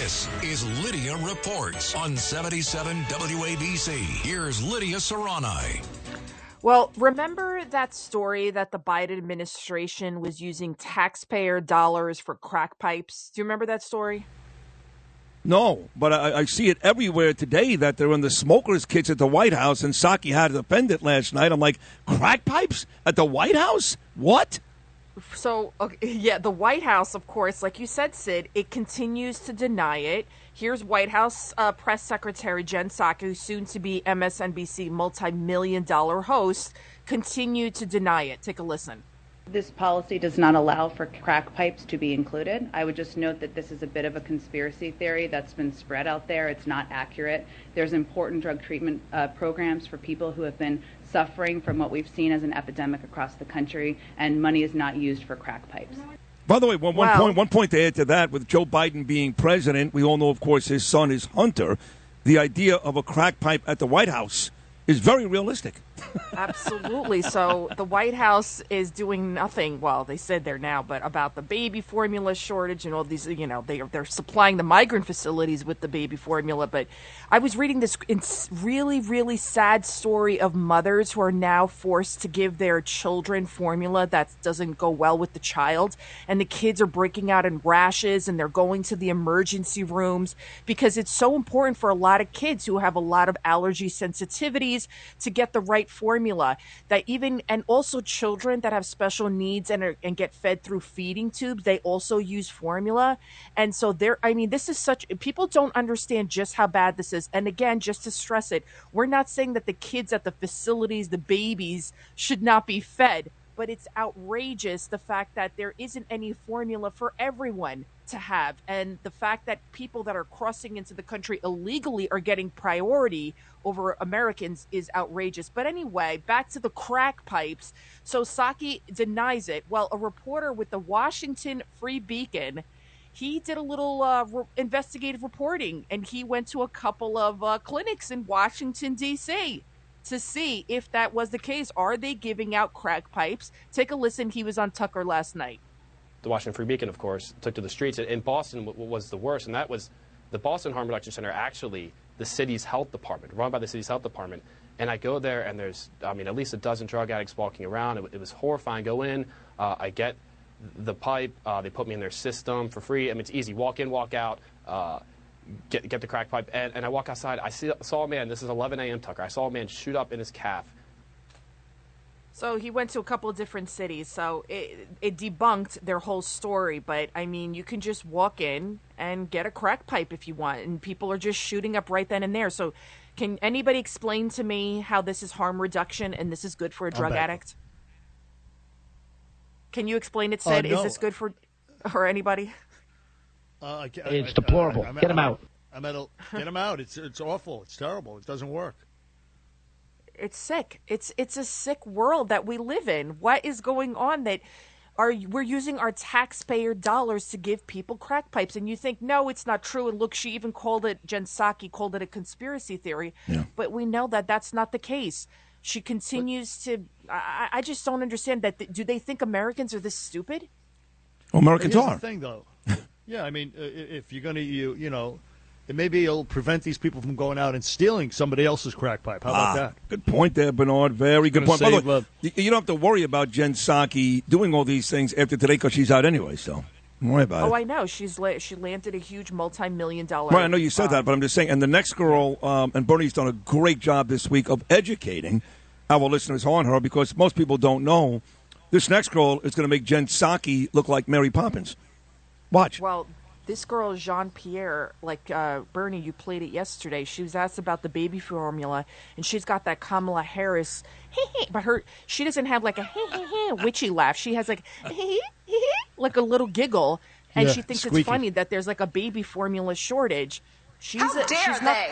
This is Lidia Reports on 77 WABC. Here's Lidia Serrani. Well, remember that story that the Biden administration was using taxpayer dollars for crack pipes? Do you remember that story? No, but I, I, see it everywhere today that they're in the smokers' kits at the White House, and Psaki had to defend it last night. I'm like, crack pipes at the White House? What? So, okay, yeah, the White House, of course, like you said, Sid, it continues to deny it. Here's White House uh, Press Secretary Jen Psaki, soon to be MSNBC multi million dollar host, continue to deny it. Take a listen. This policy does not allow for crack pipes to be included. I would just note that this is a bit of a conspiracy theory that's been spread out there. It's not accurate. There's important drug treatment uh, programs for people who have been suffering from what we've seen as an epidemic across the country, and money is not used for crack pipes. By the way, one, one point one point to add to that, with Joe Biden being president, we all know, of course, his son is Hunter. The idea of a crack pipe at the White House is very realistic. Absolutely. So the White House is doing nothing. Well, they said they're now, but about the baby formula shortage and all these. You know, they they're supplying the migrant facilities with the baby formula. But I was reading this really really sad story of mothers who are now forced to give their children formula that doesn't go well with the child, and the kids are breaking out in rashes and they're going to the emergency rooms because it's so important for a lot of kids who have a lot of allergy to get the right formula that even and also children that have special needs and are, and get fed through feeding tubes they also use formula. And so there i mean this is such people don't understand just how bad this is. And again just to stress it we're not saying that the kids at the facilities the babies should not be fed but it's outrageous the fact that there isn't any formula for everyone to have. And the fact that people that are crossing into the country illegally are getting priority over Americans is outrageous. But anyway, back to the crack pipes. So Psaki denies it. Well, a reporter with the Washington Free Beacon. He did a little uh, re- investigative reporting and he went to a couple of uh, clinics in Washington, D.C to see if that was the case. Are they giving out crack pipes? Take a listen. He was on Tucker last night. The Washington Free Beacon, of course, took to the streets. In Boston, what was the worst, and that was the Boston Harm Reduction Center, actually the city's health department, run by the city's health department. And I go there, and there's, I mean, at least a dozen drug addicts walking around. It, it was horrifying. Go in, uh, I get the pipe. Uh, they put me in their system for free. I mean, it's easy. Walk in, walk out. Uh, get, get the crack pipe. And, and I walk outside. I see, saw a man. This is 11 a.m. Tucker. I saw a man shoot up in his calf. So he went to a couple of different cities. So it, it debunked their whole story. But I mean, you can just walk in and get a crack pipe if you want, and people are just shooting up right then and there. So, can anybody explain to me how this is harm reduction and this is good for a drug addict? Can you explain it, Sid? Uh, no. Is this good for or anybody? Uh, I, it's I, deplorable. I, get him out. I'm at a, get him out. It's it's awful. It's terrible. It doesn't work. It's sick. It's it's a sick world that we live in. What is going on that are we're using our taxpayer dollars to give people crack pipes and you think no it's not true and look she even called it Jen Psaki called it a conspiracy theory yeah. but we know that that's not the case she continues but, to I, I, just don't understand that do they think Americans are this stupid well Americans are the thing though yeah, I mean, uh, if you're going to, you you know, maybe it'll prevent these people from going out and stealing somebody else's crack pipe. How about ah, that? Good point there, Bernard. Very good point. Save, uh, you, you don't have to worry about Jen Psaki doing all these things after today because she's out anyway. So. Don't worry about oh, it. I know. She's la- she landed a huge multi-million dollar. Right, I know you said that, but I'm just saying. And the next girl, um, and Bernie's done a great job this week of educating our listeners on her because most people don't know. This next girl is going to make Jen Psaki look like Mary Poppins. Watch. Well, this girl Jean Pierre, like uh, Bernie, you played it yesterday. She was asked about the baby formula, and she's got that Kamala Harris, but her she doesn't have like a witchy laugh. She has like like a little giggle, and yeah, she thinks squeaky. it's funny that there's like a baby formula shortage. She's How dare she's they? Not,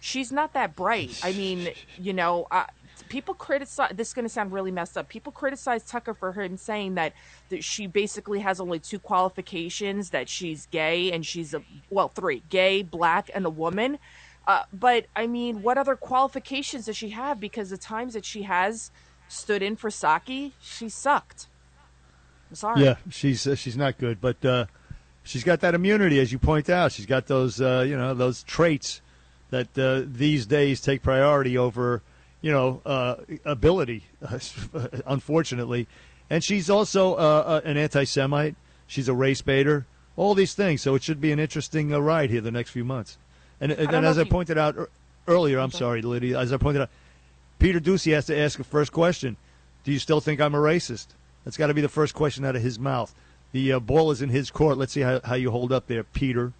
she's not that bright. I mean, you know, uh, people criticize this is going to sound really messed up. People criticize Tucker for him saying that, that she basically has only two qualifications that she's gay and she's a well three gay black and a woman. Uh, but i mean what other qualifications does she have? Because the times that she has stood in for Psaki she sucked. I'm sorry. Yeah she's uh, she's not good but uh, she's got that immunity, as you point out. She's got those, uh, you know, those traits that uh, these days take priority over, you know, uh, ability, unfortunately. And she's also uh, uh, an anti-Semite. She's a race baiter. All these things. So it should be an interesting uh, ride here the next few months. And, and, and as I pointed out earlier, I'm sorry, Lidia, as I pointed out, Peter Doocy has to ask a first question. Do you still think I'm a racist? That's got to be the first question out of his mouth. The uh, ball is in his court. Let's see how, how you hold up there, Peter.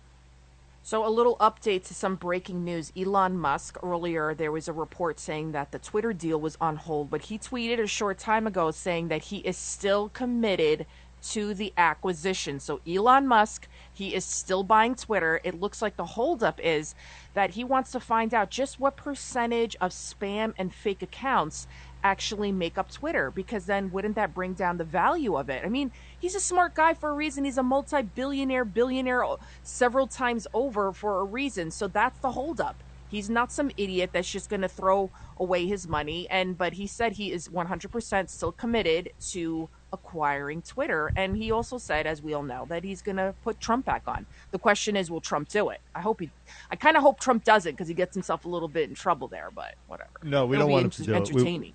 So, a little update to some breaking news. Elon Musk, earlier, there was a report saying that the Twitter deal was on hold, but he tweeted a short time ago saying that he is still committed to the acquisition. So, Elon Musk, he is still buying Twitter. It looks like the holdup is that he wants to find out just what percentage of spam and fake accounts actually make up Twitter because then wouldn't that bring down the value of it? I mean, he's a smart guy for a reason. He's a multi billionaire, billionaire several times over for a reason. So that's the holdup. He's not some idiot that's just going to throw away his money. And but he said he is 100% still committed to acquiring Twitter. And he also said, as we all know, that he's going to put Trump back on. The question is, will Trump do it? I hope he. I kind of hope Trump doesn't because he gets himself a little bit in trouble there. But whatever. No, we It'll don't want him to do entertaining. it.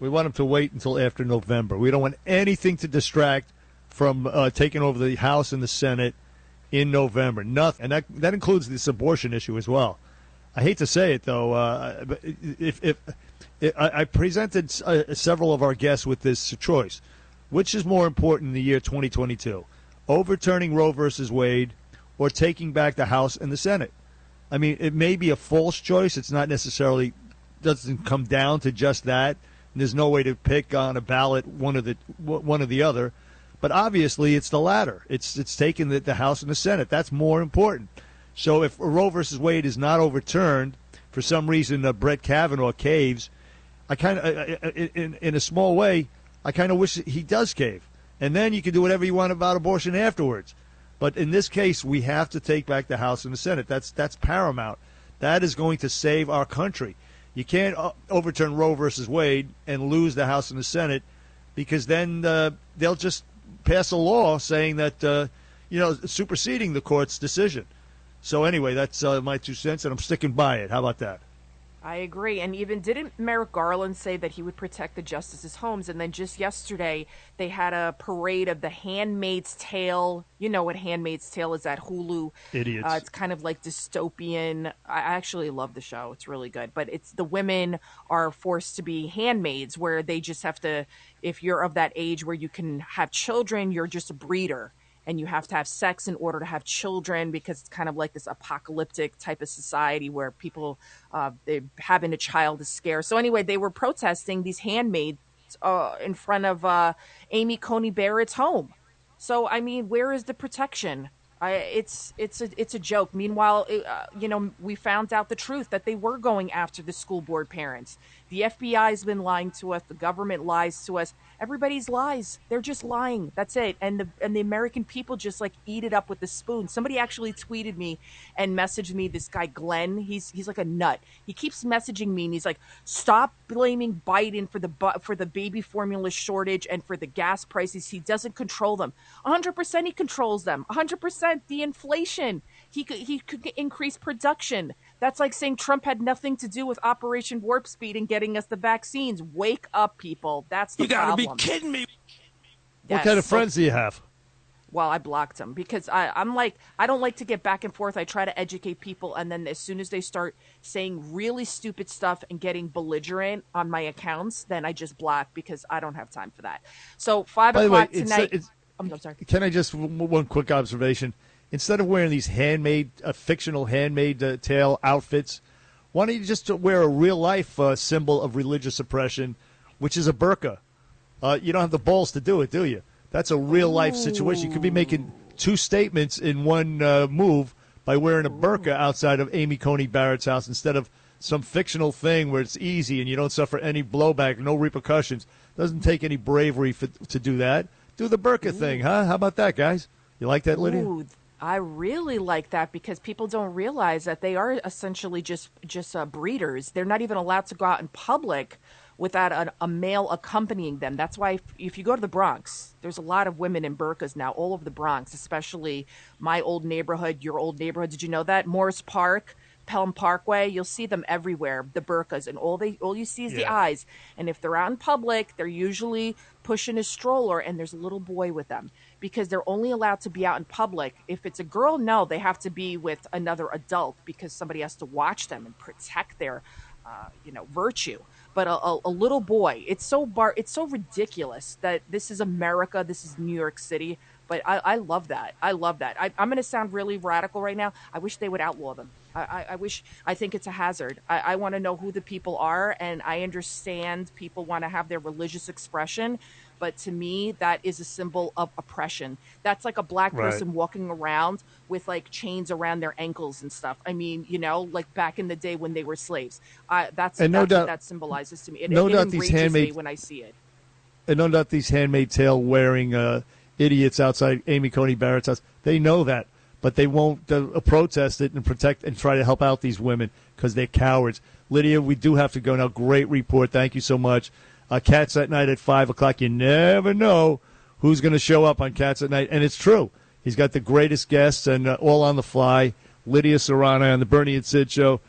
We want him to wait until after November. We don't want anything to distract from uh, taking over the House and the Senate in November. Nothing, and that that includes this abortion issue as well. I hate to say it though, uh, if, if, if I, I, presented uh, several of our guests with this choice, which is more important in the year 2022, overturning Roe versus Wade or taking back the House and the Senate? I mean, it may be a false choice. It's not necessarily doesn't come down to just that there's no way to pick on a ballot one of the one or the other. But obviously, it's the latter. It's it's taking the, the House and the Senate. That's more important. So if Roe versus Wade is not overturned for some reason, uh, Brett Kavanaugh caves. I kind of, in in a small way, I kind of wish he does cave, and then you can do whatever you want about abortion afterwards. But in this case, we have to take back the House and the Senate. That's that's paramount. That is going to save our country. You can't uh, overturn Roe versus Wade and lose the House and the Senate because then uh, they'll just pass a law saying that, uh, you know, superseding the court's decision. So anyway, that's uh, my two cents, and I'm sticking by it. How about that? I agree. And even didn't Merrick Garland say that he would protect the justices' homes? And then just yesterday, they had a parade of the Handmaid's Tale. You know what Handmaid's Tale is at Hulu. Idiots. Uh, it's kind of like dystopian. I actually love the show. It's really good. But it's the women are forced to be handmaids where they just have to, if you're of that age where you can have children, you're just a breeder and you have to have sex in order to have children because it's kind of like this apocalyptic type of society where people uh, having a child is scarce. So anyway, they were protesting these handmaids uh, in front of uh, Amy Coney Barrett's home. So I mean, where is the protection? I, it's it's a it's a joke. Meanwhile, it, uh, you know, we found out the truth that they were going after the school board parents. The FBI's been lying to us. The government lies to us everybody's lies. They're just lying. That's it. And the and the American people just like eat it up with the spoon. Somebody actually tweeted me and messaged me this guy Glenn. He's he's like a nut. He keeps messaging me and he's like, "Stop blaming Biden for the for the baby formula shortage and for the gas prices. He doesn't control them. 100% he controls them. 100% the inflation. He could he could increase production. That's like saying Trump had nothing to do with Operation Warp Speed and getting us the vaccines. Wake up, people. That's the you gotta problem. be kidding me. What kind of friends do you have? Well, I blocked them because I, I'm like I don't like to get back and forth. I try to educate people, and then as soon as they start saying really stupid stuff and getting belligerent on my accounts, then I just block because I don't have time for that. So five By o'clock way, tonight. It's, oh, it's, I'm sorry. Can I just one quick observation? Instead of wearing these handmade, uh, fictional handmade uh, tale outfits, why don't you just wear a real life uh, symbol of religious oppression, which is a burqa? Uh, you don't have the balls to do it, do you? That's a real life situation. You could be making two statements in one uh, move by wearing a burqa outside of Amy Coney Barrett's house instead of some fictional thing where it's easy and you don't suffer any blowback, no repercussions. Doesn't take any bravery for, to do that. Do the burqa thing, huh? How about that, guys? You like that, Lidia? Ooh, I really like that because people don't realize that they are essentially just just uh, breeders. They're not even allowed to go out in public without a, a male accompanying them. That's why if, if you go to the Bronx, there's a lot of women in burqas now all over the Bronx, especially my old neighborhood, your old neighborhood. Did you know that? Morris Park. Pelham Parkway, you'll see them everywhere, the burqas, and all they all you see is the eyes. And if they're out in public, they're usually pushing a stroller and there's a little boy with them because they're only allowed to be out in public. If it's a girl, no, they have to be with another adult because somebody has to watch them and protect their uh, you know, virtue. But a, a, a little boy, it's so bar, it's so ridiculous that this is America, this is New York City. But I, I love that. I love that. I, I'm going to sound really radical right now. I wish they would outlaw them. I, I, I wish. I think it's a hazard. I, I want to know who the people are, and I understand people want to have their religious expression, but to me, that is a symbol of oppression. That's like a black Right. person walking around with like chains around their ankles and stuff. I mean, you know, like back in the day when they were slaves. Uh, that's And no that's doubt- what that symbolizes to me. It, no it doubt these handmade- when I see it. and no doubt these Handmaid Tale wearing uh, idiots outside Amy Coney Barrett's house. They know that, but they won't uh, protest it and protect and try to help out these women because they're cowards. Lidia, we do have to go now. Great report. Thank you so much. Uh, Cats at Night at 5 o'clock. You never know who's going to show up on Cats at Night. And it's true. He's got the greatest guests and uh, all on the fly. Lidia Serrano on the Bernie and Sid show.